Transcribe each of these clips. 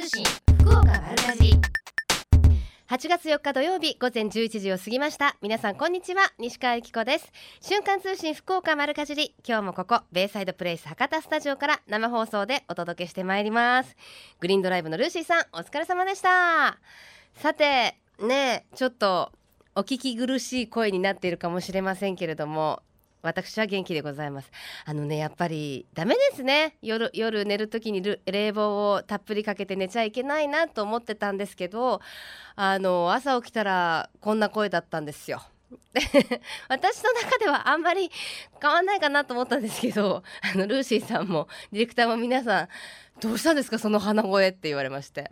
通信福岡丸かじ8月4日土曜日午前11時を過ぎました。皆さんこんにちは西川由紀子です。瞬間通信福岡丸かじり。今日もここベイサイドプレイス博多スタジオから生放送でお届けしてまいります。グリーンドライブのルーシーさんお疲れ様でした。さてねちょっとお聞き苦しい声になっているかもしれませんけれども私は元気でございます。あのねやっぱりダメですね。夜夜寝る時に冷房をたっぷりかけて寝ちゃいけないなと思ってたんですけどあの朝起きたらこんな声だったんですよ。私の中ではあんまり変わんないかなと思ったんですけどあのルーシーさんもディレクターも皆さんどうしたんですかその鼻声って言われまして。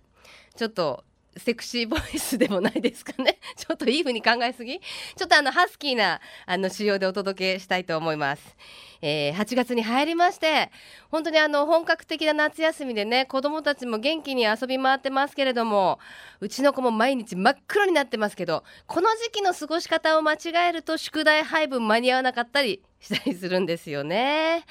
ちょっとセクシーボイスでもないですかね。ちょっといい風に考えすぎ？ちょっとあのハスキーなあの仕様でお届けしたいと思います、えー、8月に入りまして本当にあの本格的な夏休みでね子供たちも元気に遊び回ってますけれどもうちの子も毎日真っ黒になってますけどこの時期の過ごし方を間違えると宿題配分間に合わなかったりしたりするんですよね。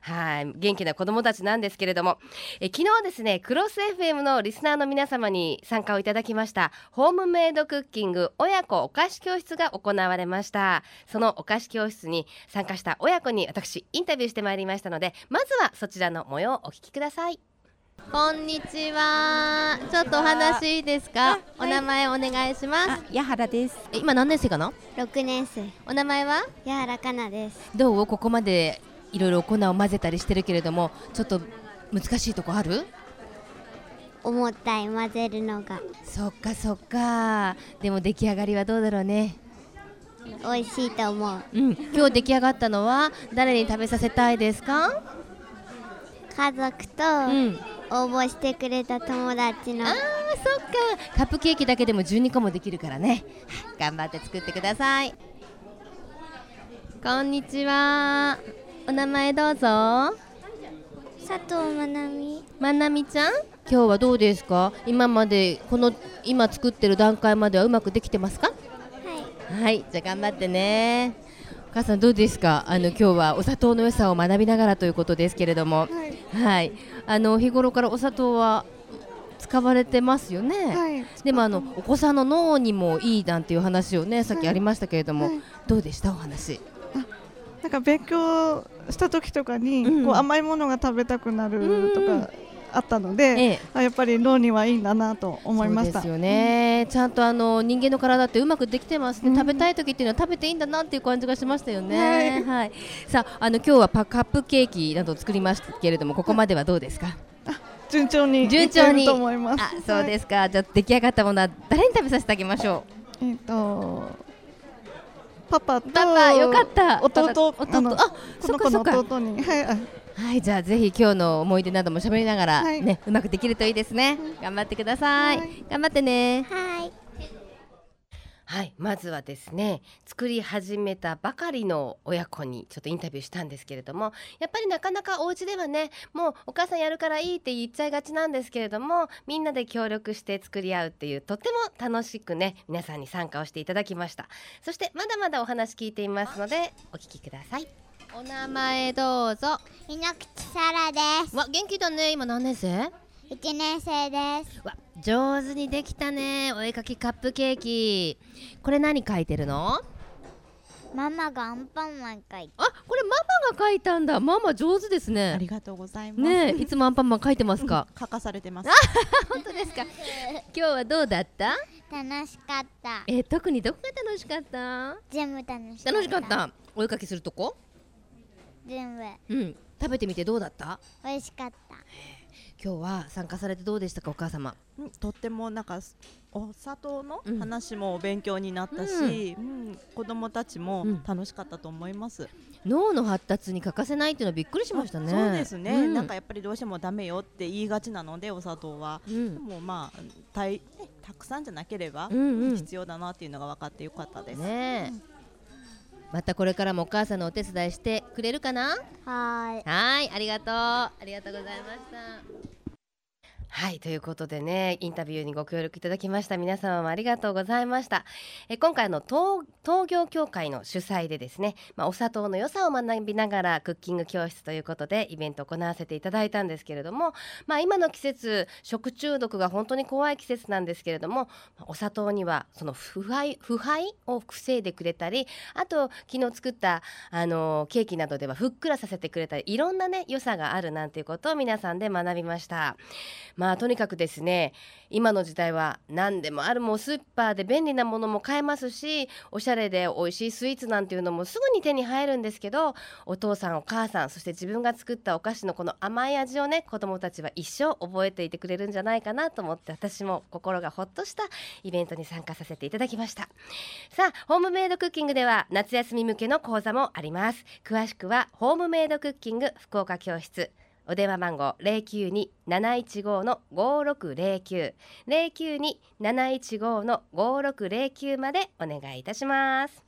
はい、元気な子どもたちなんですけれども、え昨日ですね、クロス FM のリスナーの皆様に参加をいただきましたホームメイドクッキング親子お菓子教室が行われました。そのお菓子教室に参加した親子に私インタビューしてまいりましたので、まずはそちらの模様をお聞きください。こんにちは。ちょっとお話いいですか？お名前お願いします。矢原です。今何年生かな？六年生。お名前は？矢原かなです。どう？ここまでいろいろ粉を混ぜたりしてるけれども、ちょっと難しいとこある？重たい混ぜるのが。そっかそっか。でも出来上がりはどうだろうね。美味しいと思う。うん。今日出来上がったのは誰に食べさせたいですか？家族と、うん。応募してくれた友達のあーそっか。カップケーキだけでも12個もできるからね。頑張って作ってください。こんにちは。お名前どうぞ。佐藤まなみまなみちゃん？今日はどうですか？今までこの今作ってる段階まではうまくできてますか？はい。はいじゃあ頑張ってね。お母さんどうですか？あの今日はお砂糖の良さを学びながらということですけれども、はい、はい、あの日頃からお砂糖は使われてますよね、はい、でもあのお子さんの脳にもいいなんていう話をねさっきありましたけれども、はい、どうでした？お話。なんか勉強した時とかに、うん、こう甘いものが食べたくなるとか、あったので、ええ、あやっぱり脳にはいいんだなと思いました。ですよね、うん、ちゃんとあの人間の体ってうまくできてますね、うん、食べたい時っていうのは食べていいんだなっていう感じがしましたよね、はい、はい、さああの今日はパカップケーキなど作りましたけれどもここまではどうですか、順調に順調に。と思います。あそうですか、はい、じゃあ出来上がったものは誰に食べさせてあげましょう？えっ、とパパとパパよかった。弟弟あその子の弟に。はいはいじゃあぜひ今日の思い出なども喋りながら、はい、ねうまくできるといいですね、頑張ってください、はい、頑張ってね。はい。はいまずはですね作り始めたばかりの親子にちょっとインタビューしたんですけれどもやっぱりなかなかお家ではねもうお母さんやるからいいって言っちゃいがちなんですけれどもみんなで協力して作り合うっていうとっても楽しくね皆さんに参加をしていただきました。そしてまだまだお話聞いていますのでお聞きくださいお名前どうぞ。井ノ口沙羅です。わ元気だね。今何年生？一年生です。わ上手にできたね。お絵かきカップケーキ。これ何書いてるの？ママがアンパンマン書いて。あこれママが書いたんだ。ママ上手ですね。ありがとうございます。ねいつもアンパンマン書いてますか、書かされてます。本当ですか。今日はどうだった？楽しかった。え特にどこが楽しかった？全部楽しかった。楽しかった。お絵かきするとこ？全部。うん。食べてみてどうだった？美味しかった。今日は参加されてどうでしたかお母様、うん、とってもなんかお砂糖の話も勉強になったし、うん、うん、子供たちも楽しかったと思います、うん、脳の発達に欠かせないっていうのはびっくりしましたね。そうですね、うん、なんかやっぱりどうしてもダメよって言いがちなのでお砂糖は、でもまあたいたくさんじゃなければ必要だなっていうのが分かってよかったです。ね、またこれからもお母さんのお手伝いしてくれるかな？はい。はいありがとう。ありがとうございましたはいということでねインタビューにご協力いただきました皆様もありがとうございましたえ今回の東東業協会の主催でですね、まあ、お砂糖の良さを学びながらクッキング教室ということでイベントを行わせていただいたんですけれども、まあ、今の季節食中毒が本当に怖い季節なんですけれどもお砂糖にはその腐敗腐敗を防いでくれたりあと昨日作ったあのケーキなどではふっくらさせてくれたりいろんなね良さがあるなんていうことを皆さんで学びました。ままとにかくですね今の時代は何でもあるもうスーパーで便利なものも買えますしおしゃれで美味しいスイーツなんていうのもすぐに手に入るんですけどお父さんお母さんそして自分が作ったお菓子のこの甘い味をね子どもたちは一生覚えていてくれるんじゃないかなと思って私も心がほっとしたイベントに参加させていただきました。さあホームメイドクッキングでは夏休み向けの講座もあります。詳しくはホームメイドクッキング福岡教室。お電話番号零九二七一五の五六零九。零九二七一五の五六零九までお願いいたします。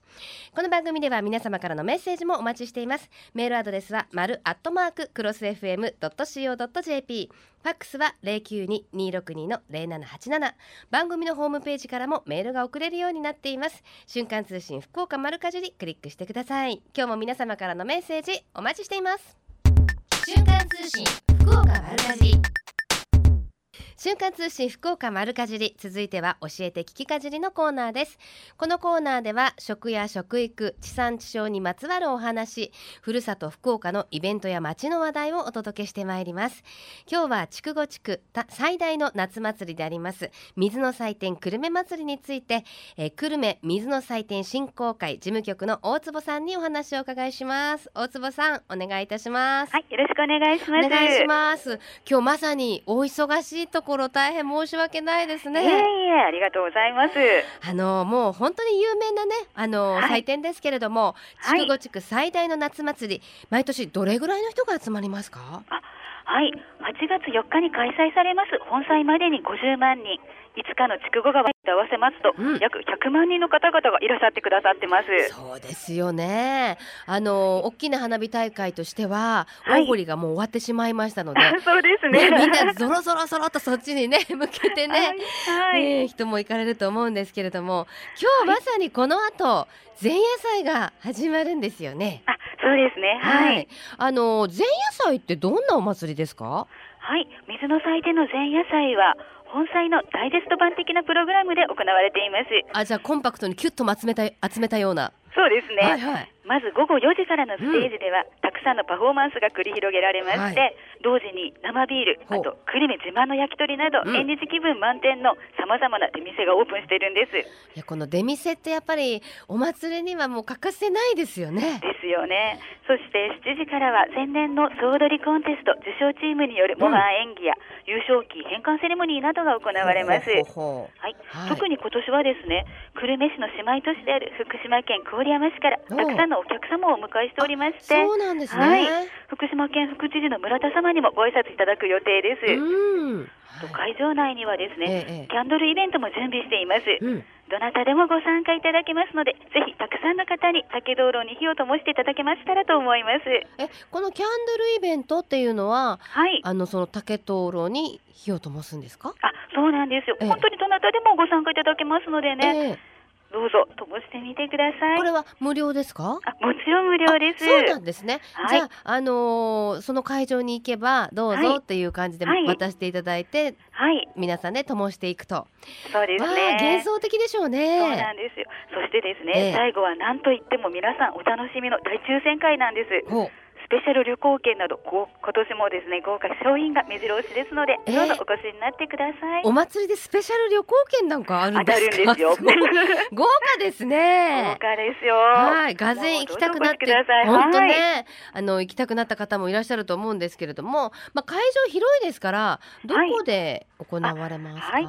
この番組では皆様からのメッセージもお待ちしています。メールアドレスは丸アットマーククロス FM.co.jp ファックスは零九二二六二の零七八七。番組のホームページからもメールが送れるようになっています。瞬間通信福岡丸かじりクリックしてください。今日も皆様からのメッセージお待ちしています。瞬間通信福岡丸かじり瞬間通信福岡丸かじり続いては教えて聞きかじりのコーナーです。このコーナーでは食や食育地産地消にまつわるお話ふるさと福岡のイベントや街の話題をお届けしてまいります。今日は筑後地区最大の夏祭りであります水の祭典久留米祭りについて、えー、久留米水の祭典振興会事務局の大坪さんにお話をお伺いします。大坪さんお願いいたします。はいよろしくお願いします。お願いします。今日まさにお忙しいところ大変申し訳ないですね。いえいえありがとうございます。あのもう本当に有名なねあの、はい、祭典ですけれども、筑後地区最大の夏祭り、毎年どれぐらいの人が集まりますか？はい、8月4日に開催されます本祭までに50万人。5日の筑後川と合わせますと、うん、約100万人の方々がいらっしゃってくださってます。そうですよね。あの大きな花火大会としては、はい、大堀がもう終わってしまいましたので そうですね、ね、みんなぞろぞろぞろとそっちにね向けてね、はい、はい、人も行かれると思うんですけれども今日まさにこの後、前夜祭が始まるんですよね。あそうですね。はい、あの前夜祭ってどんなお祭りですか？はい。水の祭典の前夜祭は本祭のダイジェスト版的なプログラムで行われています。あじゃあコンパクトにキュッと集めた集めたような。そうですね、はいはい、まず午後4時からのステージでは、うん、たくさんのパフォーマンスが繰り広げられまして、はい、同時に生ビールあと久留米自慢の焼き鳥など、うん、縁日気分満点のさまざまな出店がオープンしているんです。いやこの出店ってやっぱりお祭りにはもう欠かせないですよね。ですよね。そして7時からは前年の総取りコンテスト受賞チームによる模範演技や、うん、優勝旗返還セレモニーなどが行われます。はい、はい、特に今年はですね久留米市の姉妹都市である福島県郡山市からたくさんのお客様をお迎えしておりましてそうなんですね、はい、福島県副知事の村田様にもご挨拶いただく予定です。会場内にはですね、ええ、キャンドルイベントも準備しています。うんどなたでもご参加いただけますので、ぜひたくさんの方に竹道路に火を灯していただけましたらと思います。え、このキャンドルイベントっていうのは、はい、あのその竹灯籠に火を灯すんですか？あ、そうなんですよ。本当にどなたでもご参加いただけますのでね。どうぞともしてみてください。これは無料ですか？あもちろん無料です。そうなんですね。はい、じゃああのー、その会場に行けばどうぞっていう感じで渡していただいて、はい、皆さんで灯していくと。そうですね。幻想的でしょうね。そうなんですよ。そしてですね、えー、最後は何と言っても皆さんお楽しみの大抽選会なんです。スペシャル旅行券など今年もですね豪華商品が目白押しですので、えー、どうぞお越しになってください。お祭りでスペシャル旅行券なんかあるんですか？豪華ですね。豪華ですよ。はい。がぜ行きたくなって本当ね、はい、あの行きたくなった方もいらっしゃると思うんですけれどもまあ会場広いですからどこで行われますか、はい。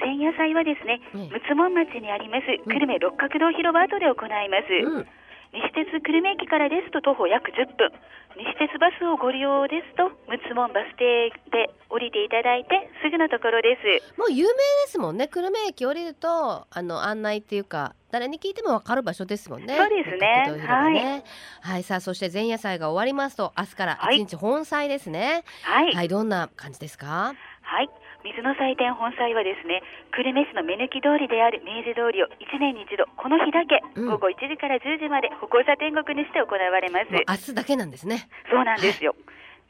前夜祭はですね、陸奥門町にあります久留米六角堂広場跡で行います、うん西鉄久留米駅からですと徒歩約10分。西鉄バスをご利用ですと陸奥門バス停で降りていただいてすぐのところです。もう有名ですもんね。久留米駅降りるとあの案内っていうか誰に聞いても分かる場所ですもんね。そうですね、ね、はい、はい、さあそして前夜祭が終わりますと明日から一日本祭ですね、はい、はい、どんな感じですか？はい水の祭典本祭はですね久留米市の目抜き通りである明治通りを1年に一度この日だけ、午後1時から10時まで歩行者天国にして行われます。明日だけなんですね。そうなんですよ、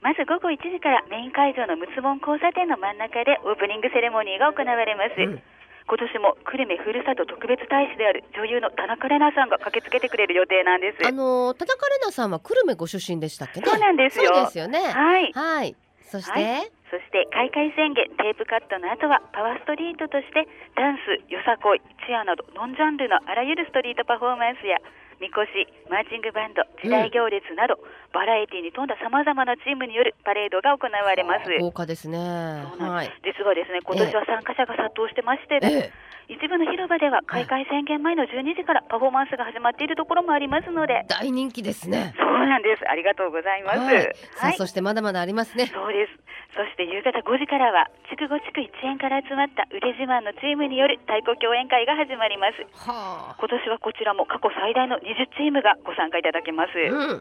はい、まず午後1時からメイン会場の六つ本交差点の真ん中でオープニングセレモニーが行われます、うん。今年も久留米ふるさと特別大使である女優の田中玲奈さんが駆けつけてくれる予定なんです。あの田中玲奈さんは久留米ご出身でしたっけね？そうなんですよ。そうですよね。はい。はい。そして、はい、そして開会宣言テープカットの後はパワーストリートとしてダンスよさこいチアなどノンジャンルのあらゆるストリートパフォーマンスやみこし、マーチングバンド、時代行列など、うん、バラエティに富んださまざまなチームによるパレードが行われます。豪華ですね。はい、実はですね、今年は参加者が殺到してまして、ええ一部の広場では開会宣言前の12時からパフォーマンスが始まっているところもありますので。大人気ですね。そうなんです。ありがとうございます、はい、さあ、そしてまだまだありますね。そうです。そして夕方5時からは筑後地区1円から集まった腕自慢のチームによる太鼓共演会が始まります、はあ、今年はこちらも過去最大の20チームがご参加いただけます、うん。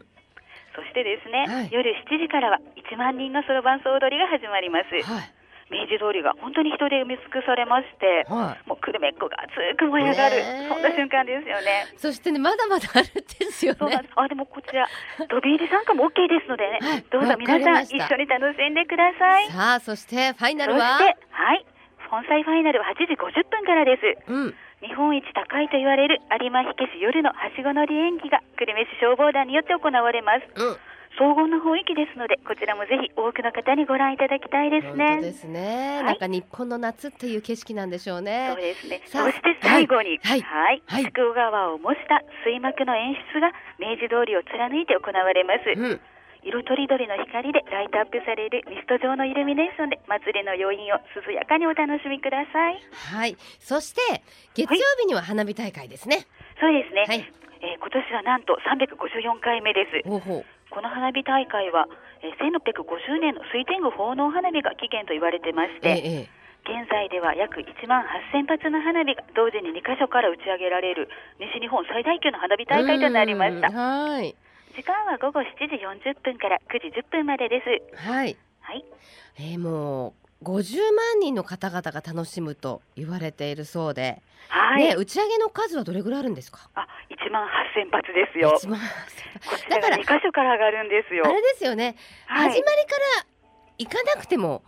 そしてですね、はい、夜7時からは1万人のそろばん総踊りが始まります、はい明治通りが本当に人で埋め尽くされまして、はい、もう久留米っ子が熱く燃え上がる、そんな瞬間ですよね。そしてね、まだまだあるんですよね。あ、でもこちら、飛び入り参加も OK ですのでね、はい、どうぞ皆さん一緒に楽しんでください。さあ、そしてファイナルは？そして、はい、本祭ファイナルは8時50分からです。うん日本一高いと言われる有馬火消し夜のはしご乗り演技が久留米市消防団によって行われます。うん荘厳な雰囲気ですのでこちらもぜひ多くの方にご覧いただきたいですね。ですね、はい、なんか日本の夏っていう景色なんでしょうね。そうですね。そして最後に、はい、はい、はい、筑後川を模した水幕の演出が明治通りを貫いて行われます。うん色とりどりの光でライトアップされるミスト状のイルミネーションで祭りの余韻を涼やかにお楽しみください。はい。そして月曜日には花火大会ですね。はい、そうですね。はい。えー、今年はなんと354回目です。この花火大会は、えー、1650年の水天宮奉納花火が起源と言われてまして、ええ、現在では約1万8000発の花火が同時に2カ所から打ち上げられる西日本最大級の花火大会となりました。はい時間は午後7時40分から9時10分までです。はい。はい。えー、もう50万人の方々が楽しむと言われているそうで、はい、ね、打ち上げの数はどれぐらいあるんですか？あ1万8000発ですよ。1万8000だから2箇所から上がるんですよ。あれですよね、はい、始まりから行かなくても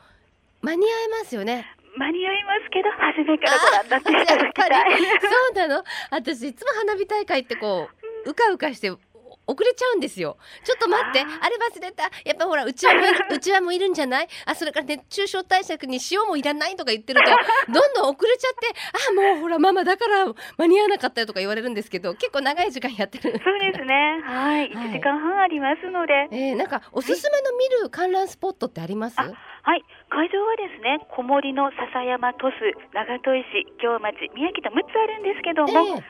間に合いますよね。間に合いますけど初めからご覧になっていただきたい。そうなの？私いつも花火大会ってこううかうかして遅れちゃうんですよ。ちょっと待って。あれ忘れた。やっぱほらうちわも うちわもいるんじゃない？あそれから熱中症対策に塩もいらないとか言ってるとどんどん遅れちゃってあもうほらママだから間に合わなかったよとか言われるんですけど結構長い時間やってる。そうですね。はい、1時間半ありますので、えー、なんかおすすめの見る観覧スポットってあります、はい、会場はですね小森の笹山鳥栖長門石京町宮城と6つあるんですけども、えー、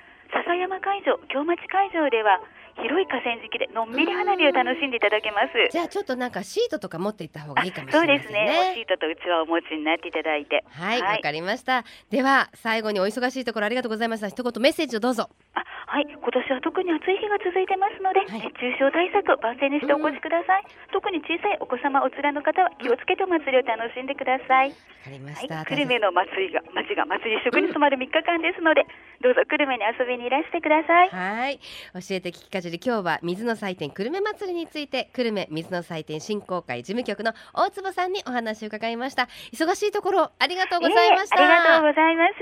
笹山会場京町会場では広い河川敷でのんびり花火を楽しんでいただけます。じゃあちょっとなんかシートとか持っていった方がいいかもしれないね。そうですね。シートとうちわをお持ちになっていただいて。はいわ、はい、かりました。では最後にお忙しいところありがとうございました。一言メッセージをどうぞ。あはい今年は特に暑い日が続いてますので、はい、熱中症対策万全にしてお越しください、うん、特に小さいお子様お連れの方は気をつけてお祭りを楽しんでください。わかりました、はい、久留米の祭りが町が祭り食に染まる3日間ですので、うん、どうぞ久留米に遊びにいらしてください。はい。教えて聞きかじり今日は水の祭典久留米祭りについて久留米水の祭典振興会事務局の大坪さんにお話を伺いました。忙しいところありがとうございました、えー、ありがとうございます。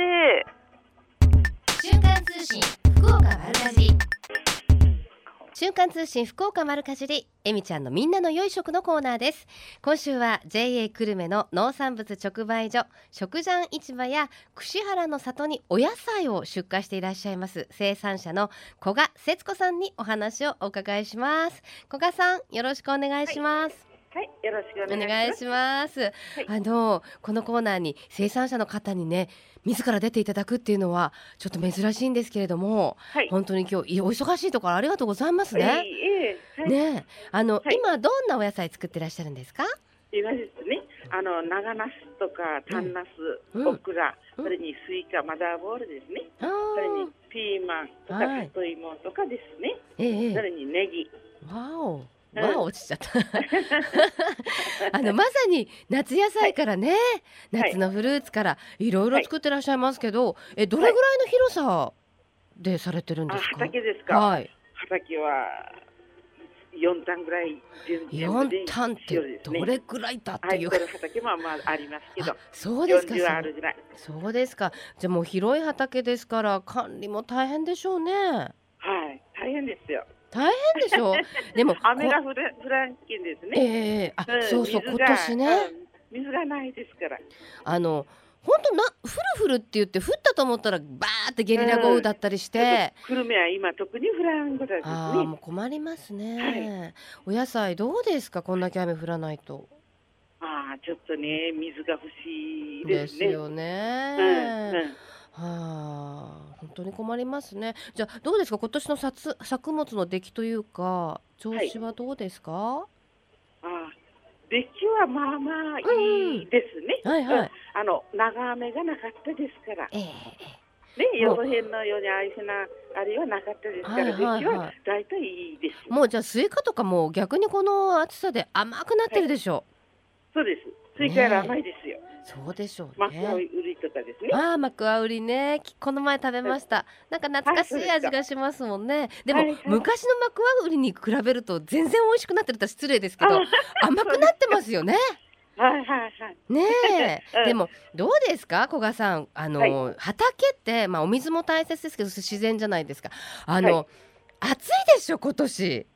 瞬間通信福岡丸かじり。瞬間通信福岡丸かじりえみちゃんのみんなの良い食のコーナーです。今週は JA 久留米の農産物直売所食ジャン市場や串原の里にお野菜を出荷していらっしゃいます生産者の古賀節子さんにお話をお伺いします。古賀さんよろしくお願いします、はい、よろしくお願いします。はい、あのこのコーナーに生産者の方にね自ら出ていただくっていうのはちょっと珍しいんですけれども、はい、本当に今日お忙しいところありがとうございますね。えーえー、ねあの、今どんなお野菜作ってらっしゃるんですか？今ですね、あの長ナスとか短ナス、うん、オクラ、うん、それにスイカ、マダーボールですね。それにピーマンとか里芋とかですね。えー、それにネギ。わお。わあ落ちちゃった。あのまさに夏野菜からね、はい、夏のフルーツからい。ろいろ作ってらっしゃいますけど、はい、えどれぐらいの広さでされてるんですか、畑ですか、はい、畑は四単ぐらい四単ってどれぐらいだっていう、はい、畑もまあありますけど。そうですか。そうですか。じゃあもう広い畑ですから管理も大変でしょうね。はい。大変ですよ大変でしょ？でも雨が降ら降らんけんですね。ええー、あ、うん、そうそう今年ね、水がないですから。あの本当なふるふるって言って降ったと思ったらバーってゲリラ豪雨だったりして、うん、久留米は今特に降らんことですね。あもう困りますね、はい、お野菜どうですか？こんだけ雨降らないと。ああちょっとね水が欲しいですね。ですよね、うんうんはあ、本当に困りますね。じゃあどうですか？今年の作作物の出来というか調子はどうですか？はい、あ出来はまあまあいいですね。うん、はいはい。あの長雨がなかったですから。ええー、ね、予報編のようにああいうふうなあれはなかったですから、はいはいはい、出来は大体いいです。もうじゃあスイカとかも逆にこの暑さで甘くなってるでしょう。はい、そうです。スイカより甘いですよ。ねそうでしょうね。マクワウリとかですね。ああ、マクワウリね。この前食べました。なんか懐かしい味がしますもんね。でも、はいはい、昔のマクワウリに比べると全然美味しくなってると失礼ですけど、甘くなってますよね。はいはいはい。ねえ、うん、でもどうですか？古賀さんあの、はい、畑ってまあお水も大切ですけど自然じゃないですかあの、はい、暑いでしょ今年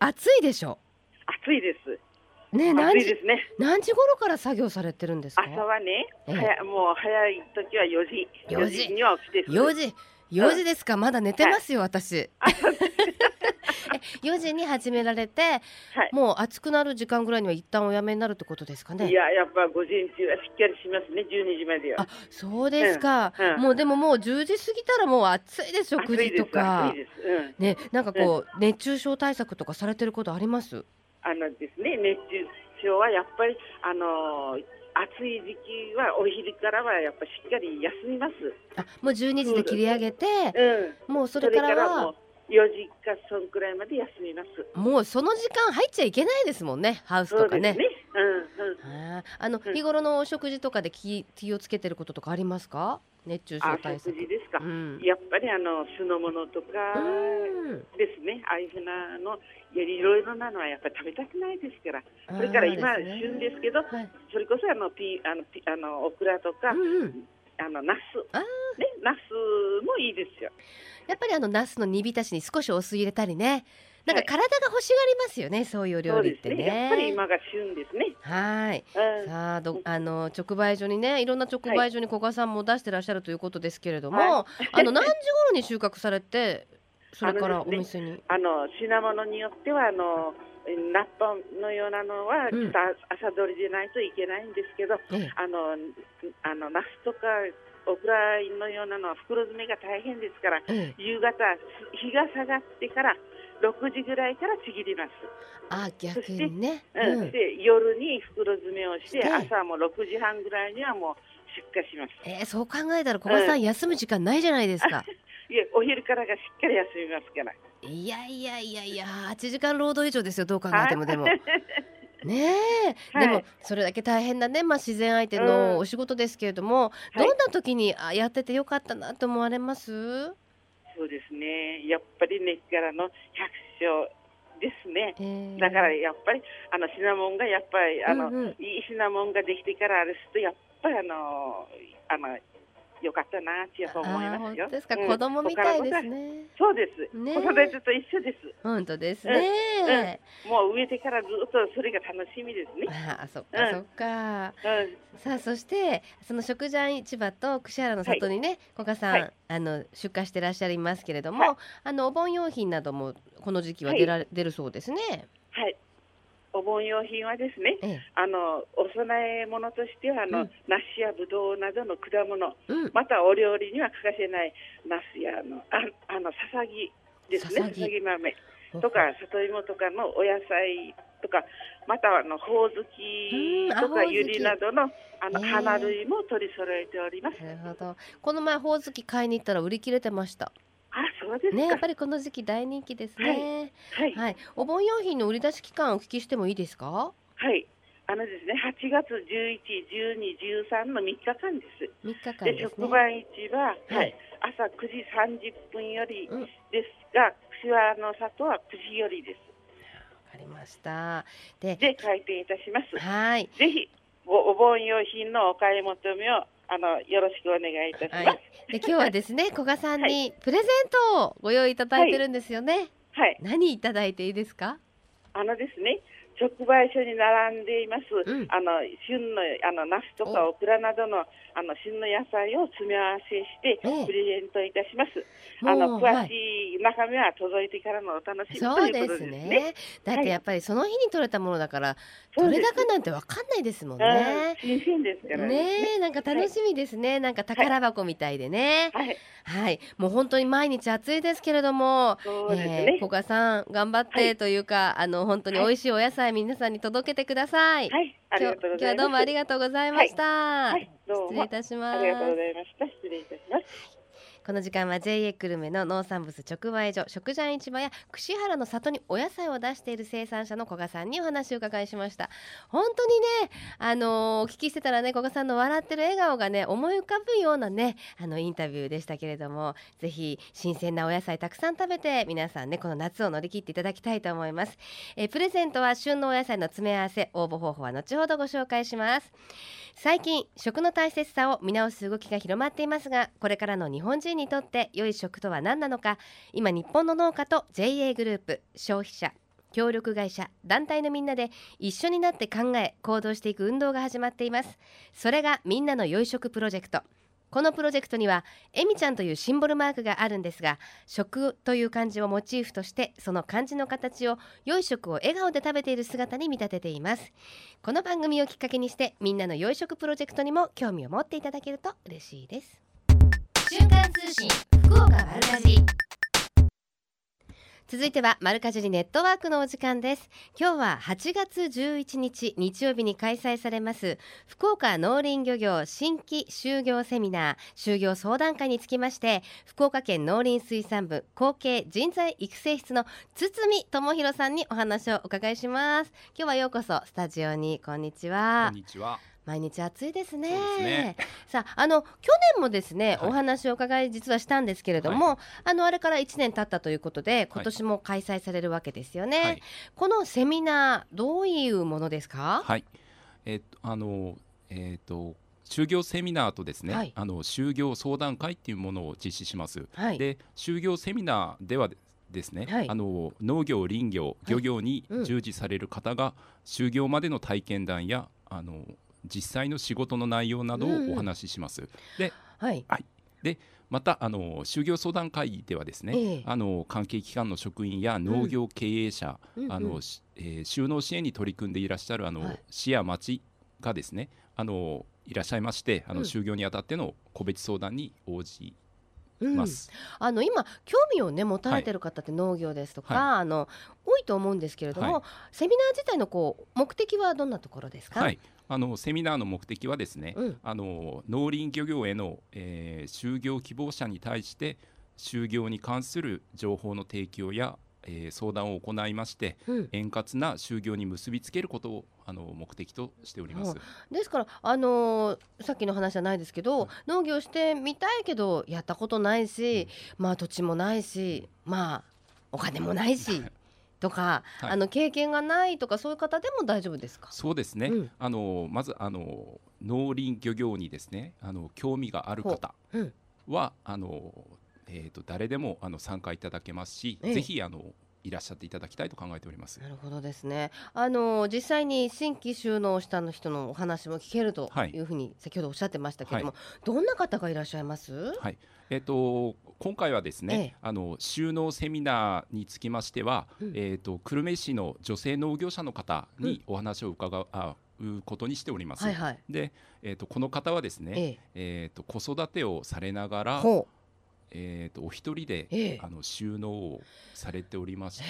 暑いでしょ暑いですね、何時ですね。何時頃から作業されてるんですか？朝はね、ええ、もう早い時は四時。四時には起きて四時。四時ですか、まだ寝てますよ、はい、私。四時に始められて、はい、もう暑くなる時間ぐらいには一旦おやめになるってことですかね？いや、やっぱ午前中はしっかりしますね、十二時までは。あ、そうですか。うんうん、もうでももう十時過ぎたらもう暑いでしょ、九時とか。うん、ね、なんかこう、熱中症対策とかされてることあります？あのですね、熱中症はやっぱり、あの暑い時期はお昼からはやっぱしっかり休みます。あ、もう12時で切り上げて、うん、もうそれからは。4時かそんくらいまで休みます。もうその時間入っちゃいけないですもんねハウスとかね、ね、うんうん、あの、日頃のお食事とかで気気をつけてることとかありますか？熱中症対策。ですか、うん、やっぱりあの酢の物とかですね、ああいうふうなのいろいろなのはやっぱり食べたくないですから。それから今、ね、旬ですけど、はい、それこそあのピあのピあのオクラとか、うんうん、あのナス。ねナスもいいですよ。やっぱりあのナスの煮浸しに少しお酢入れたりね。なんか体が欲しがりますよね、はい、そういう料理ってね、ね、やっぱり今が旬ですね。はい、うん、さあどあの直売所にねいろんな直売所に古賀さんも出してらっしゃるということですけれども、はい、あの何時頃に収穫されてそれからお店に。あの、ね、品物によってはあのナッパのようなのは、朝取りでないといけないんですけど、うん、あのあのナスとかオクラのようなのは袋詰めが大変ですから、うん、夕方日が下がってから6時ぐらいからちぎります。あ逆にね、うん、で夜に袋詰めをして朝も6時半ぐらいにはもう出荷します。えー、そう考えたら小林さん、休む時間ないじゃないですか。いやお昼からがしっかり休みますから。い。やいやいやいや8時間労働以上ですよどう考えてもでも。ねえ、はい、でもそれだけ大変なね、まあ、自然相手のお仕事ですけれども、うん、どんな時に、あやっててよかったなと思われます？そうですね。やっぱり根っからの百姓ですね、えー、だからやっぱりあのシナモンがやっぱりあの、うんうん、いいシナモンができてからあれすとやっぱりあのあのよかったなって思いますよ。ですか、うん、子供みたいですね。そうです。ね、子育てと一緒です。本当ですね、うん、もう植えてからずっとそれが楽しみですね。ああ、そっか、そっか。さあ、そしてその食材市場と串原の里にね、はい、古賀さん、はい、あの出荷してらっしゃいますけれども、はい、あのお盆用品などもこの時期は出ら、出るそうですね。はい。お盆用品はですね、ええ、あのお供え物としてはあの、うん、梨やぶどうなどの果物、うん、またお料理には欠かせないナスやあのああのささぎですね。ささぎ。豆とか里芋とかのお野菜とかまたあのほおずきとかゆりなどのあの、花類も取り揃えております。なるほど。この前ほおずき買いに行ったら売り切れてました。ねやっぱりこの時期大人気ですね。はい、はい、お盆用品の売り出し期間お聞きしてもいいですか？はい。あのですね、8月11、12、13の3日間です。3日間です、ね、直売市は、はい、朝9時30分よりですが、串、う、ん、の里は9時よりです。わかりました。で、で開店いたします。はい。ぜひおお盆用品のお買い求めをあのよろしくお願いいたします。はい、で今日はですね古賀さんにプレゼントをご用意いただいてるんですよね。はい。何いただいていいですか？あのですね、直売所に並んでいます、うん、あの旬のあのナスとかオクラなどのあの旬の野菜を詰め合わせしてプレゼントいたします。あの詳しい中身は届いてからのお楽しみということですね。だってやっぱりその日に取れたものだから、どれだかなんてわかんないですもんね。新鮮ですからね。ねなんか楽しみですね、はい、なんか宝箱みたいでね。はい。はい、もう本当に毎日暑いですけれども、そうですね。古賀さん頑張ってというか、あの本当に美味しいお野菜皆さんに届けてください。はい。ありがとうございます。今日はどうもありがとうございました。はい、失礼いたします。ありがとうございました。失礼いたします。この時間は JA 久留米の農産物直売所食ジャン市場や串原の里にお野菜を出している生産者の古賀さんにお話を伺いしました。本当にねあのー、お聞きしてたらね古賀さんの笑ってる笑顔がね思い浮かぶようなねあのインタビューでしたけれどもぜひ新鮮なお野菜たくさん食べて皆さんねこの夏を乗り切っていただきたいと思います。えプレゼントは旬のお野菜の詰め合わせ応募方法は後ほどご紹介します。最近食の大切さを見直す動きが広まっていますがこれからの日本人にとって良い食とは何なのか今日本の農家と JA グループ消費者協力会社団体のみんなで一緒になって考え行動していく運動が始まっています。それがみんなの良い食プロジェクト。このプロジェクトにはえみちゃんというシンボルマークがあるんですが食という漢字をモチーフとしてその漢字の形を良い食を笑顔で食べている姿に見立てています。この番組をきっかけにしてみんなの良い食プロジェクトにも興味を持っていただけると嬉しいです。瞬間通信福岡丸かじ続いてはマルカジリネットワークのお時間です。今日は8月11日日曜日に開催されます福岡農林漁業新規就業セミナー就業相談会につきまして福岡県農林水産部後継人材育成室の堤智博さんにお話をお伺いします。今日はようこそスタジオに。こんにちは。こんにちは毎日暑いですね。すねさあ、あの去年もですね、はい、お話を伺い実はしたんですけれども、はい、あのあれから1年経ったということで、今年も開催されるわけですよね。はい、このセミナーどういうものですか？はい。えー、あのえっ、ー、と就業セミナーとですね、はい、あの就業相談会っていうものを実施します。はい、で就業セミナーではですね、はい、あの農業林業漁業に従事される方が、就業までの体験談やあの実際の仕事の内容などをお話しします。うん、で、はい、はい、でまたあの就業相談会議ではですね、えー、あの関係機関の職員や農業経営者、うん、あの、えー、就農支援に取り組んでいらっしゃるあの、はい、市や町がですねあのいらっしゃいましてあの、就業にあたっての個別相談に応じます、うん、あの今興味をね持たれてる方って農業ですとか、はい、あの多いと思うんですけれども、はい、セミナー自体のこう目的はどんなところですか、はい、あのセミナーの目的はですね、うん、あの農林漁業への、えー、就業希望者に対して就業に関する情報の提供や、えー、相談を行いまして、うん、円滑な就業に結びつけることをあの目的としております。ですから、あのー、さっきの話じゃないですけど、うん、農業してみたいけどやったことないし、まあ土地もないし、まあお金もないし。とか、はい、あの経験がないとかそういう方でも大丈夫ですか？そうですね、うん、あのまずあの農林漁業にですねあの興味がある方は、う。ん、あのえーと、誰でもあの参加いただけますし、ええ、ぜひあのいらっしゃっていただきたいと考えております。なるほどですね。あの実際に新規収納したの人のお話も聞けるというふうに先ほどおっしゃってましたけれども、はい、どんな方がいらっしゃいます？はい。えっ、ー、と今回はですね、ええ、あの収納セミナーにつきましては、うん、えっ、と久留米市の女性農業者の方にお話を伺う、あうことにしております。はいはい、で、えっ、ー、とこの方はですね、えええーと子育てをされながら。えーと、お一人で、えー、あの収納をされておりまして、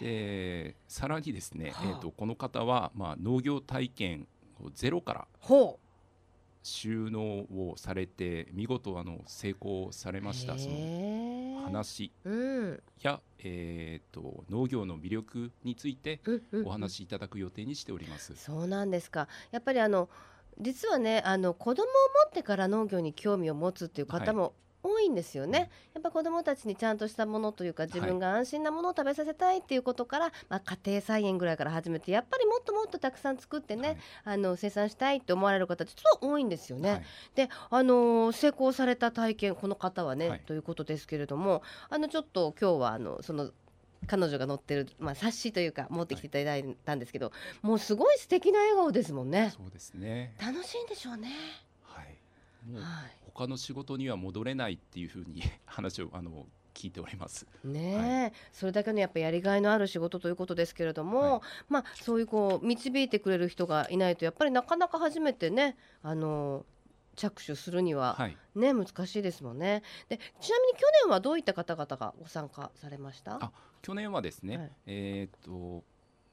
でさらにですね、はあ、えーと、この方は、まあ、農業体験をゼロから収納をされて見事あの成功されましたその話や、えーと、農業の魅力についてお話しいただく予定にしております。そうなんですか。やっぱりあの実はねあの子供を持ってから農業に興味を持つっていう方も多いんですよね、やっぱ子どもたちにちゃんとしたものというか自分が安心なものを食べさせたいっていうことから、はい、まあ、家庭菜園ぐらいから始めてやっぱりもっともっとたくさん作ってね、はい、あの生産したいって思われる方ちょっと多いんですよね。はい、で、あのー、成功された体験この方はね、ということですけれどもあのちょっと今日はあのその彼女が載ってる、まあ、冊子というか持ってきていただいたんですけど、もうすごい素敵な笑顔ですもんね。そうですね。楽しいんでしょうね。はい。もう他の仕事には戻れないっていうふうに 話をあの聞いております。ね、はい、それだけのやっぱやりがいのある仕事ということですけれども、はい、まあそういうこう導いてくれる人がいないとやっぱりなかなか初めてねあの着手するにはね、はい、難しいですもんね。でちなみに去年はどういった方々がご参加されました？あ去年はですね、はい、えっ、と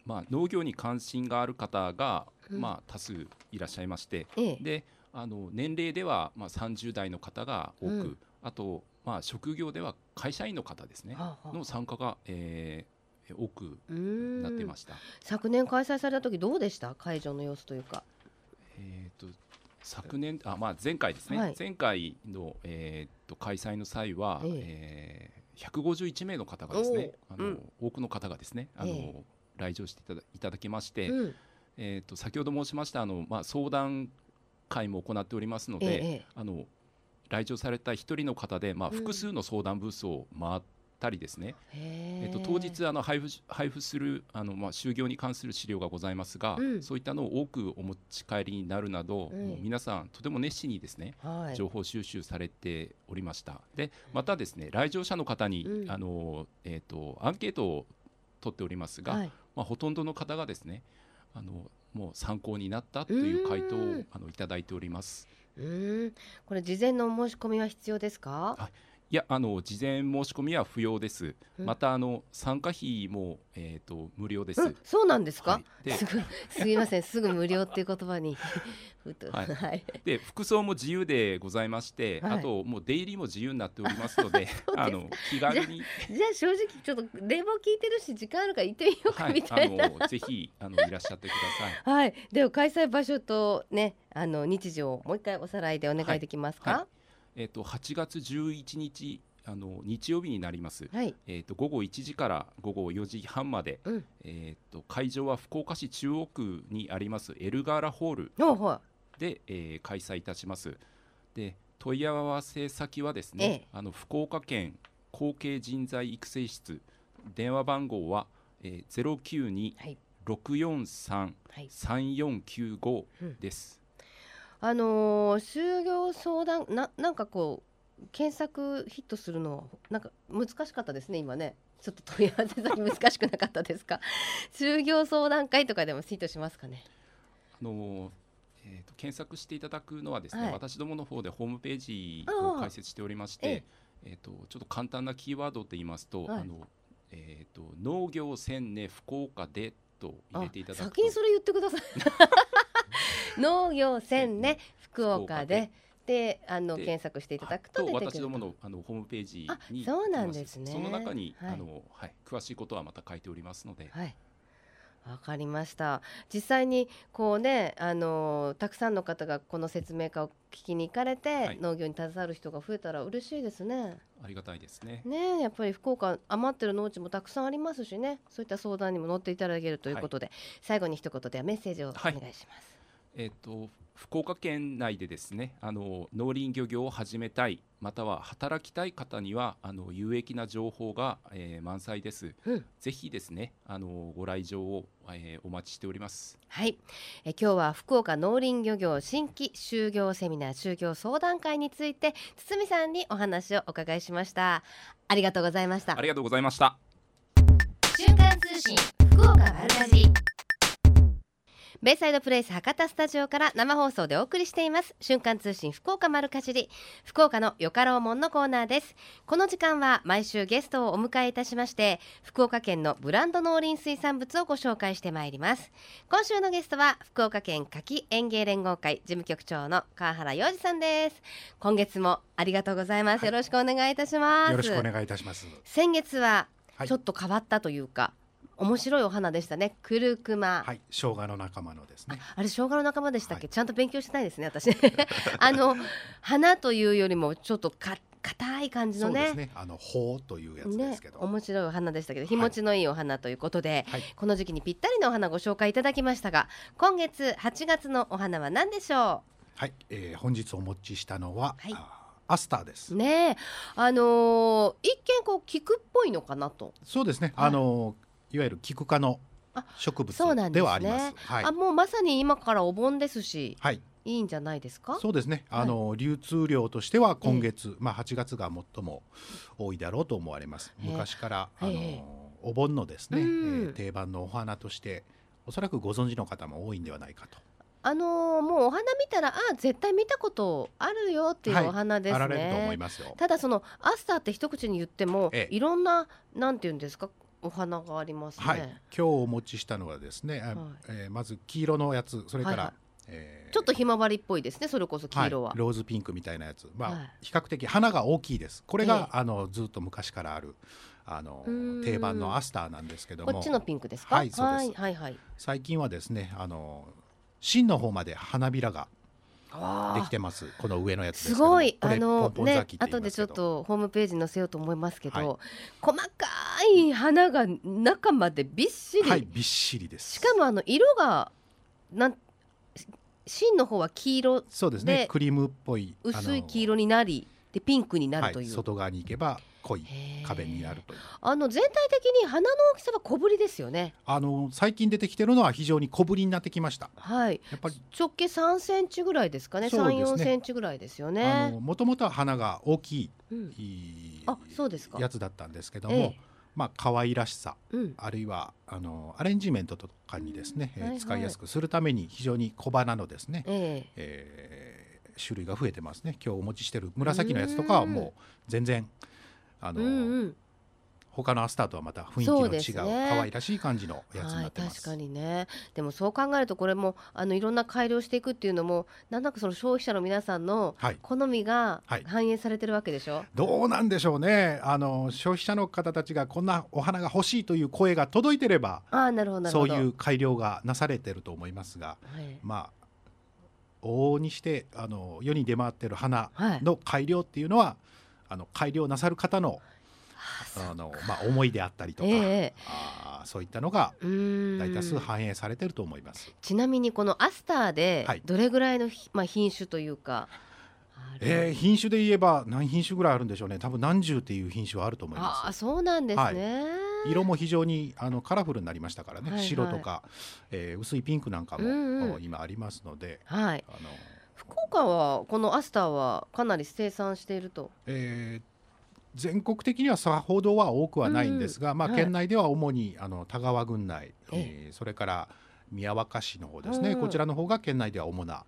まあ、農業に関心がある方が、うん、まあ、多数いらっしゃいまして、ええ、であの年齢ではまあ30代の方が多く、うん、あとまあ職業では会社員の方ですね、はあはあ、の参加が、えー、多くなってました。昨年開催された時どうでした？会場の様子というか。えーと、昨年あ、まあ、前回ですね、はい、前回の、えーと、開催の際は、ええ。ー、151名の方がですねあの、うん、多くの方がですねあの、えー、来場していただいただきまして、うん、えーと、先ほど申しましたあの、まあ、相談会も行っておりますので、ええ、あの来場された一人の方で、まあ、複数の相談ブースを回ったりですね、うん、えっと、当日あの配布配布するあの、まあ、就業に関する資料がございますが、うん、そういったのを多くお持ち帰りになるなど、うん、皆さんとても熱心にですね、はい、情報収集されておりました。でまたですね来場者の方に、あのえーと、アンケートを取っておりますが、はい、まあ、ほとんどの方がですねあのもう参考になったという回答をあのいただいております。うんこれ事前の申し込みは必要ですか？いやあの事前申し込みは不要です。またあの参加費もえっ、ー、と無料です、うん、そうなんですか？はい、すぐすみません。すぐ無料っていう言葉に。はい、はい、で服装も自由でございまして、はい、あともう出入りも自由になっておりますので あの気軽に。じゃあ正直ちょっと冷房聞いてるし時間あるから行ってみようかみたいな、はい、あのぜひあのいらっしゃってください。はい、では開催場所とねあの日時をもう一回おさらいでお願いできますか？えっ、ー、と8月11日あの日曜日になります、はい、えーと、午後1時から午後4時半まで、うん、えーと、会場は福岡市中央区にありますエルガーラホールで、えー、開催いたします。で問い合わせ先はですね、ええ、あの福岡県後継人材育成室。電話番号は、えー、092-643-3495です、はい。うん、あのー、就業相談ななんかこう検索ヒットするのなんか難しかったですね今ね。ちょっと問い合わせ先 難しくなかったですか？就業相談会とかでもヒットしますかね？あのえーと、検索していただくのはですね、はい、私どもの方でホームページを開設しておりまして、えーと、ちょっと簡単なキーワードと言いますと、はい、あのえーと、農業千年福岡でと入れていただく先にそれ言ってください農業千年福岡でで。あの検索していただくと私どものあのホームページにそうなんですね。その中に、はい、あのはい、詳しいことはまた書いておりますので。はい。わかりました。実際にこうねあのたくさんの方がこの説明会を聞きに行かれて、はい、農業に携わる人が増えたら嬉しいですね。ありがたいですね。ねやっぱり福岡余ってる農地もたくさんありますしね。そういった相談にも乗っていただけるということで、はい、最後に一言ではメッセージをお願いします、えっ、ー、と福岡県内でですねあの農林漁業を始めたいまたは働きたい方にはあの有益な情報が、えー、満載です、うん、ぜひですねあのご来場を、えー、お待ちしております。はい、え今日は福岡農林漁業新規就業セミナー就業相談会について堤さんにお話をお伺いしました。ありがとうございました。ありがとうございました。瞬間通信福岡丸かじベイサイドプレイス博多スタジオから生放送でお送りしています。瞬間通信福岡丸かじり。福岡のよかろうもんのコーナーです。この時間は毎週ゲストをお迎えいたしまして福岡県のブランド農林水産物をご紹介してまいります。今週のゲストは福岡県柿園芸連合会事務局長の川原洋二さんです。今月もありがとうございます、はい、よろしくお願いいたします。よろしくお願いいたします。先月はちょっと変わったというか、はい面白いお花でしたね。クルクマ。はい、生姜の仲間のですね。あれ生姜の仲間でしたっけ、はい、ちゃんと勉強してないですね、私。あの花というよりもちょっとか硬い感じのね。ねあの穂というやつですけど、ね、面白いお花でしたけど、日持ちのいいお花ということで、はい、この時期にぴったりのお花ご紹介いただきましたが、今月8月のお花は何でしょう？はい、えー、本日お持ちしたのは。はいアスターです。ねあのー、一見こう菊っぽいのかなと。そうですね。はい、あのいわゆるキク科の植物ではあります。すね、はい、あもうまさに今からお盆ですし、はい、いいんじゃないですか？そうですね。あの、はい、流通量としては今月、えー、まあ8月が最も多いだろうと思われます。昔からあのお盆のですね、えー、定番のお花としておそらくご存知の方も多いんではないかと。あのー、もうお花見たらあ絶対見たことあるよっていうお花ですね。はい、ただそのアスターって一口に言っても、ええ、いろんななんていうんですか？お花があります、ね、はい、今日お持ちしたのはですね、はい、えー、まず黄色のやつそれから、はいはい、えー、ちょっとひまわりっぽいですねそれこそ黄色は、はい、ローズピンクみたいなやつ、まあ、はい、比較的花が大きいです。これが、えー、あのずっと昔からあるあの定番のアスターなんですけども。こっちのピンクですか？はいそうです、はいはい、最近はですねあの芯の方まで花びらができてます。この上のやつすごい。あのね後でちょっとホームページ載せようと思いますけど、はい、細かい花が中までびっしり、はい、びっしりです。しかもあの色がなん芯の方は黄色そうですね。クリームっぽい薄い黄色になりでピンクになるという、はい、外側に行けば濃い壁になるという。あの全体的に花の大きさは小ぶりですよね。あの最近出てきてるのは非常に小ぶりになってきました。はい。やっぱり。直径3センチぐらいですかね。三四、センチぐらいですよね。もともとは花が大きい、うん、あそうですか。やつだったんですけども、ええ。まあ可愛らしさ、うん、あるいはあのアレンジメントとかにですね、うん。はいはい、使いやすくするために非常に小花のですね、ええ。えー、種類が増えてますね。今日お持ちしてる紫のやつとかはもう全然あの、うんうん、他のアスターとはまた雰囲気の違う、ね、可愛らしい感じのやつになってます、はい、確かにね。でもそう考えるとこれもあのいろんな改良していくっていうのもなんだかその消費者の皆さんの好みが反映されてるわけでしょ、はいはい、どうなんでしょうね。あの消費者の方たちがこんなお花が欲しいという声が届いてればあなるほどそういう改良がなされてると思いますが、はい、まあ往々にしてあの世に出回ってる花の改良っていうのは、あの改良なさる方のあのまあ、思いであったりとか、えー、あそういったのが大多数反映されてると思います。ちなみにこのアスターでどれぐらいの、まあ、品種というか、えー、品種で言えば何品種ぐらいあるんでしょうね。多分何十っていう品種はあると思います。あそうなんですね、はい、色も非常にあのカラフルになりましたからね、はいはい、白とか、えー、薄いピンクなんかも、うんうん、今ありますので、はい、あの福岡はこのアスターはかなり生産していると？えー全国的にはさほどは多くはないんですが、うん、まあ、県内では主にあの田川郡内、えー、それから宮若市の方ですね、うん、こちらの方が県内では主な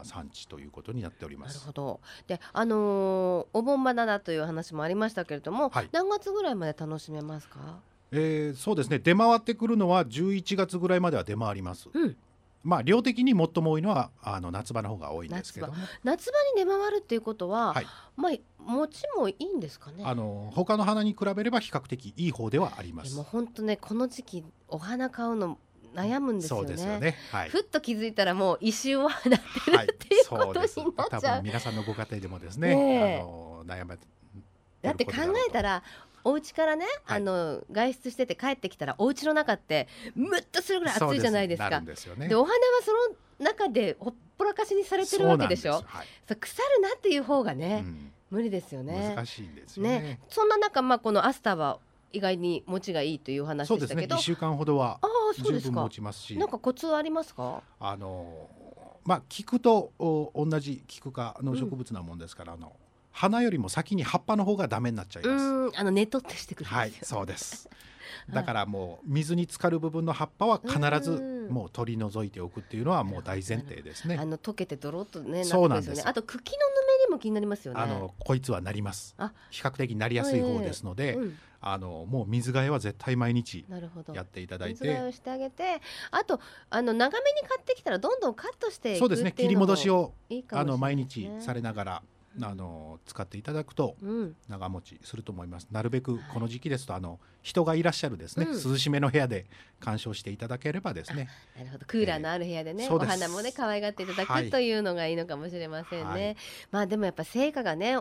あ産地ということになっております。なるほど。で、あのー、お盆バナナという話もありましたけれども、はい、何月ぐらいまで楽しめますか？えー、そうですね。出回ってくるのは11月ぐらいまでは出回ります。うん、まあ量的に最も多いのはあの夏場の方が多いんですけど夏場に出回るっていうことは、はい、まあ餅もいいんですかね？あの他の花に比べれば比較的いい方ではありますもう本当ねこの時期お花買うの悩むんですよね。よね。はい、ふっと気づいたらもう一周はなってる、はい、っていうことになっちゃう。多分皆さんのご家庭でもですね、ねあの悩まだって考えたらお家からね、はい、あの外出してて帰ってきたらお家の中ってむっとするぐらい暑いじゃないですか。で、ね、お花はその中でほっぽらかしにされてるわけでしょ。はい、腐るなっていう方がね、うん、無理ですよね。難しいんですね。ね。そんな中まあこのアスターは意外に持ちがいいという話でしたけど、ね、週間ほどは十分持ちますし、なんかコツありますか？あのまあ菊と同じ菊科の植物なもんですから、うん、あの花よりも先に葉っぱの方がダメになっちゃいます。あのねとってしてくるはい、そうです。だからもう水に浸かる部分の葉っぱは必ずもう取り除いておくっていうのはもう大前提ですね。あの溶けてドロッとねそうなんです、ね、あと茎のぬめりも気になりますよね。あのこいつはなります。比較的なりやすい方ですので、えーうん、あのもう水替えは絶対毎日やっていただいて、水替えをしてあげて、あとあの長めに買ってきたらどんどんカットしてそうですね切り戻しをあの毎日されながら。あの使っていただくと長持ちすると思います、うん、なるべくこの時期ですとあの人がいらっしゃるですね、うん、涼しめの部屋で鑑賞していただければですね。なるほど。クーラーのある部屋でね、えー、お花もね可愛がっていただく、はい、というのがいいのかもしれませんね、はい、まあでもやっぱ成果がね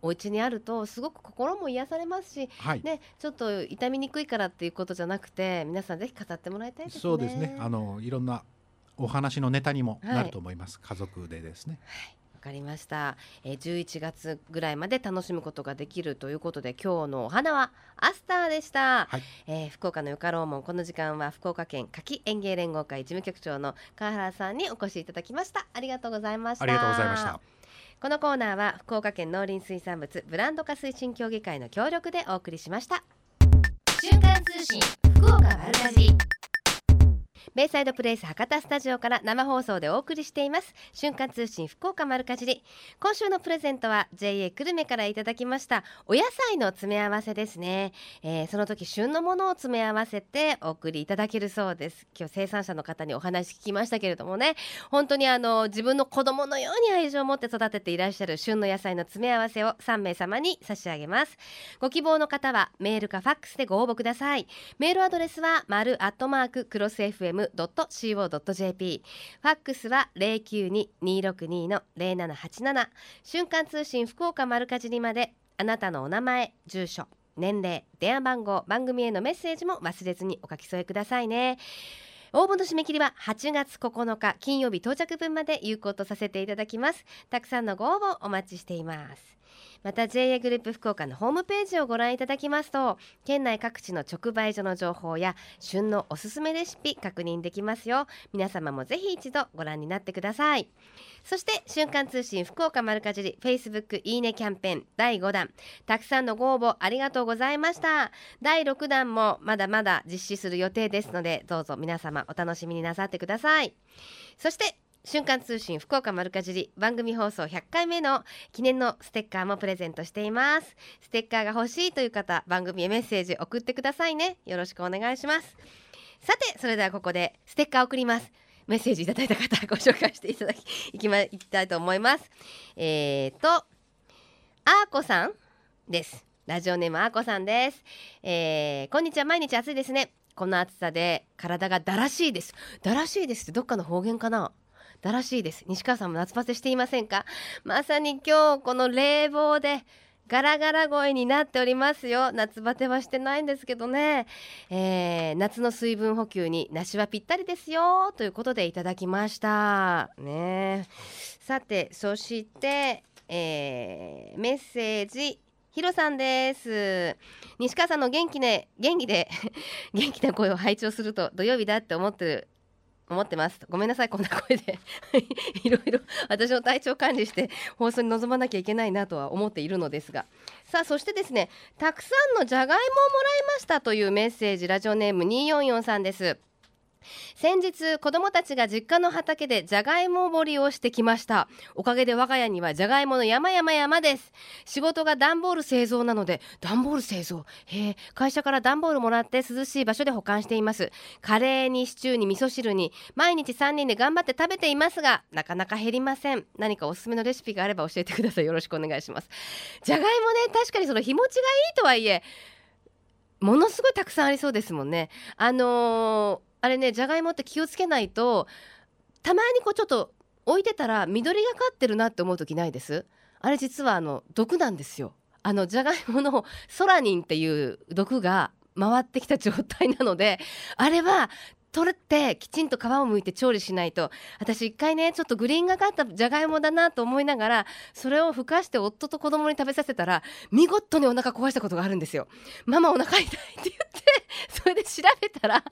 お家にあるとすごく心も癒されますし、はい、ね、ちょっと傷みにくいからっていうことじゃなくて皆さんぜひ飾ってもらいたいですね。そうですね。あのいろんなお話のネタにもなると思います、家族でですね。はいかりました、えー、11月ぐらいまで楽しむことができるということで今日のお花はアスターでした、はい、えー、福岡のよかろうもんこの時間は福岡県柿園芸連合会事務局長の川原さんにお越しいただきました。ありがとうございました。ありがとうございました。このコーナーは福岡県農林水産物ブランド化推進協議会の協力でお送りしました。瞬間通信福岡丸かじベイサイドプレイス博多スタジオから生放送でお送りしています。瞬間通信福岡丸かじり。今週のプレゼントは JA 久留米からいただきましたお野菜の詰め合わせですね、えー、その時旬のものを詰め合わせてお送りいただけるそうです。今日生産者の方にお話聞きましたけれどもね。本当にあの自分の子供のように愛情を持って育てていらっしゃる旬の野菜の詰め合わせを3名様に差し上げます。ご希望の方はメールかファックスでご応募ください。メールアドレスは丸アットマーククロス FM fm.co.jp ファックスは092-262の0787瞬間通信福岡丸かじりまであなたのお名前住所年齢電話番号番組へのメッセージも忘れずにお書き添えくださいね。応募の締め切りは8月9日金曜日到着分まで有効とさせていただきます。たくさんのご応募お待ちしています。また JA グループ福岡のホームページをご覧いただきますと県内各地の直売所の情報や旬のおすすめレシピ確認できますよ。皆様もぜひ一度ご覧になってください。そして瞬間通信福岡丸かじり Facebook いいねキャンペーン第5弾。たくさんのご応募ありがとうございました。第6弾もまだまだ実施する予定ですのでどうぞ皆様お楽しみになさってください。そして瞬間通信福岡丸かじり番組放送100回目の記念のステッカーもプレゼントしています。ステッカーが欲しいという方番組へメッセージ送ってくださいね。よろしくお願いします。さてそれではここでステッカー送ります。メッセージいただいた方ご紹介していただきいきまいきたいと思います。えーとあーこさんです。ラジオネームあーこさんです、えー、こんにちは。毎日暑いですね。この暑さで体がだらしいです。だらしいですってどっかの方言かな？だらしいです。西川さんも夏バテしていませんか？まさに今日この冷房でガラガラ声になっておりますよ。夏バテはしてないんですけどね、えー、夏の水分補給に梨はぴったりですよ。ということでいただきました。ね。さてそして、えー、メッセージヒロさんです。西川さんの元気で元気で 元気な声を拝聴すると土曜日だって思ってる思ってます。ごめんなさいこんな声で。いろいろ私の体調管理して放送に臨まなきゃいけないなとは思っているのですが。さあそしてですねたくさんのじゃがいもをもらいましたというメッセージラジオネーム244さんです。先日子供たちが実家の畑でじゃがいも掘りをしてきました。おかげで我が家にはじゃがいもの山々山です。仕事が段ボール製造なので段ボール製造？へえ会社から段ボールもらって涼しい場所で保管しています。カレーにシチューに味噌汁に毎日3人で頑張って食べていますがなかなか減りません。何かおすすめのレシピがあれば教えてください。よろしくお願いします。じゃがいもね確かにその日持ちがいいとはいえものすごいたくさんありそうですもんね。あのーあれねじゃがいもって気をつけないとたまにこうちょっと置いてたら緑がかってるなって思う時ないです？あれ実はあの毒なんですよ。あのじゃがいものソラニンっていう毒が回ってきた状態なのであれは取ってきちんと皮を剥いて調理しないと。私一回ねちょっとグリーンがかったじゃがいもだなと思いながらそれをふかして夫と子供に食べさせたら見事にお腹壊したことがあるんですよ。ママお腹痛いって言ってそれで調べたら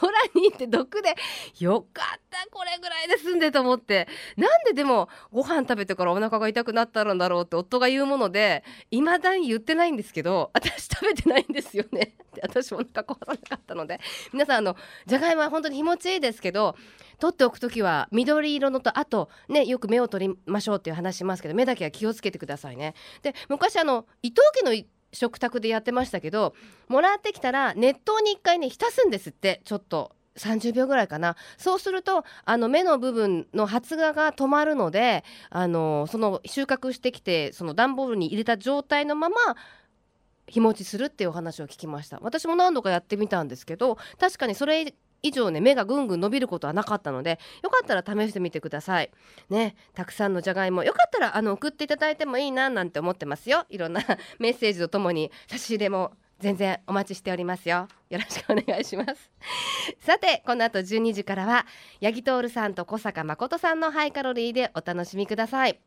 空にって毒でよかったこれぐらいで済んでと思って。なんででもご飯食べてからお腹が痛くなったんだろうって夫が言うもので未だに言ってないんですけど私食べてないんですよね。って私お腹壊さなかったので。皆さんあのじゃがいもは本当に日持ちいいですけど取っておく時は緑色のとあとねよく目を取りましょうっていう話しますけど目だけは気をつけてくださいね。で昔あの伊藤家の食卓でやってましたけどもらってきたら熱湯に1回ね浸すんですってちょっと。30秒ぐらいかな。そうするとあの目の部分の発芽が止まるのであのその収穫してきてその段ボールに入れた状態のまま日持ちするっていうお話を聞きました。私も何度かやってみたんですけど確かにそれ以上ね目がぐんぐん伸びることはなかったのでよかったら試してみてください。ねたくさんのじゃがいも。よかったらあの送っていただいてもいいななんて思ってますよ。いろんな メッセージとともに差し入れも全然お待ちしておりますよ。よろしくお願いします。さてこの後12時からは八木徹さんと小坂誠さんのハイカロリーでお楽しみください。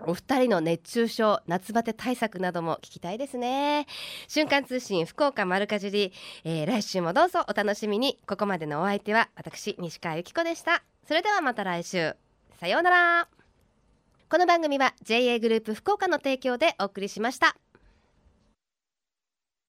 お二人の熱中症夏バテ対策なども聞きたいですね。瞬間通信福岡丸かじり、えー、来週もどうぞお楽しみに。ここまでのお相手は私西川由紀子でした。それではまた来週。さようなら。この番組は JA グループ福岡の提供でお送りしました。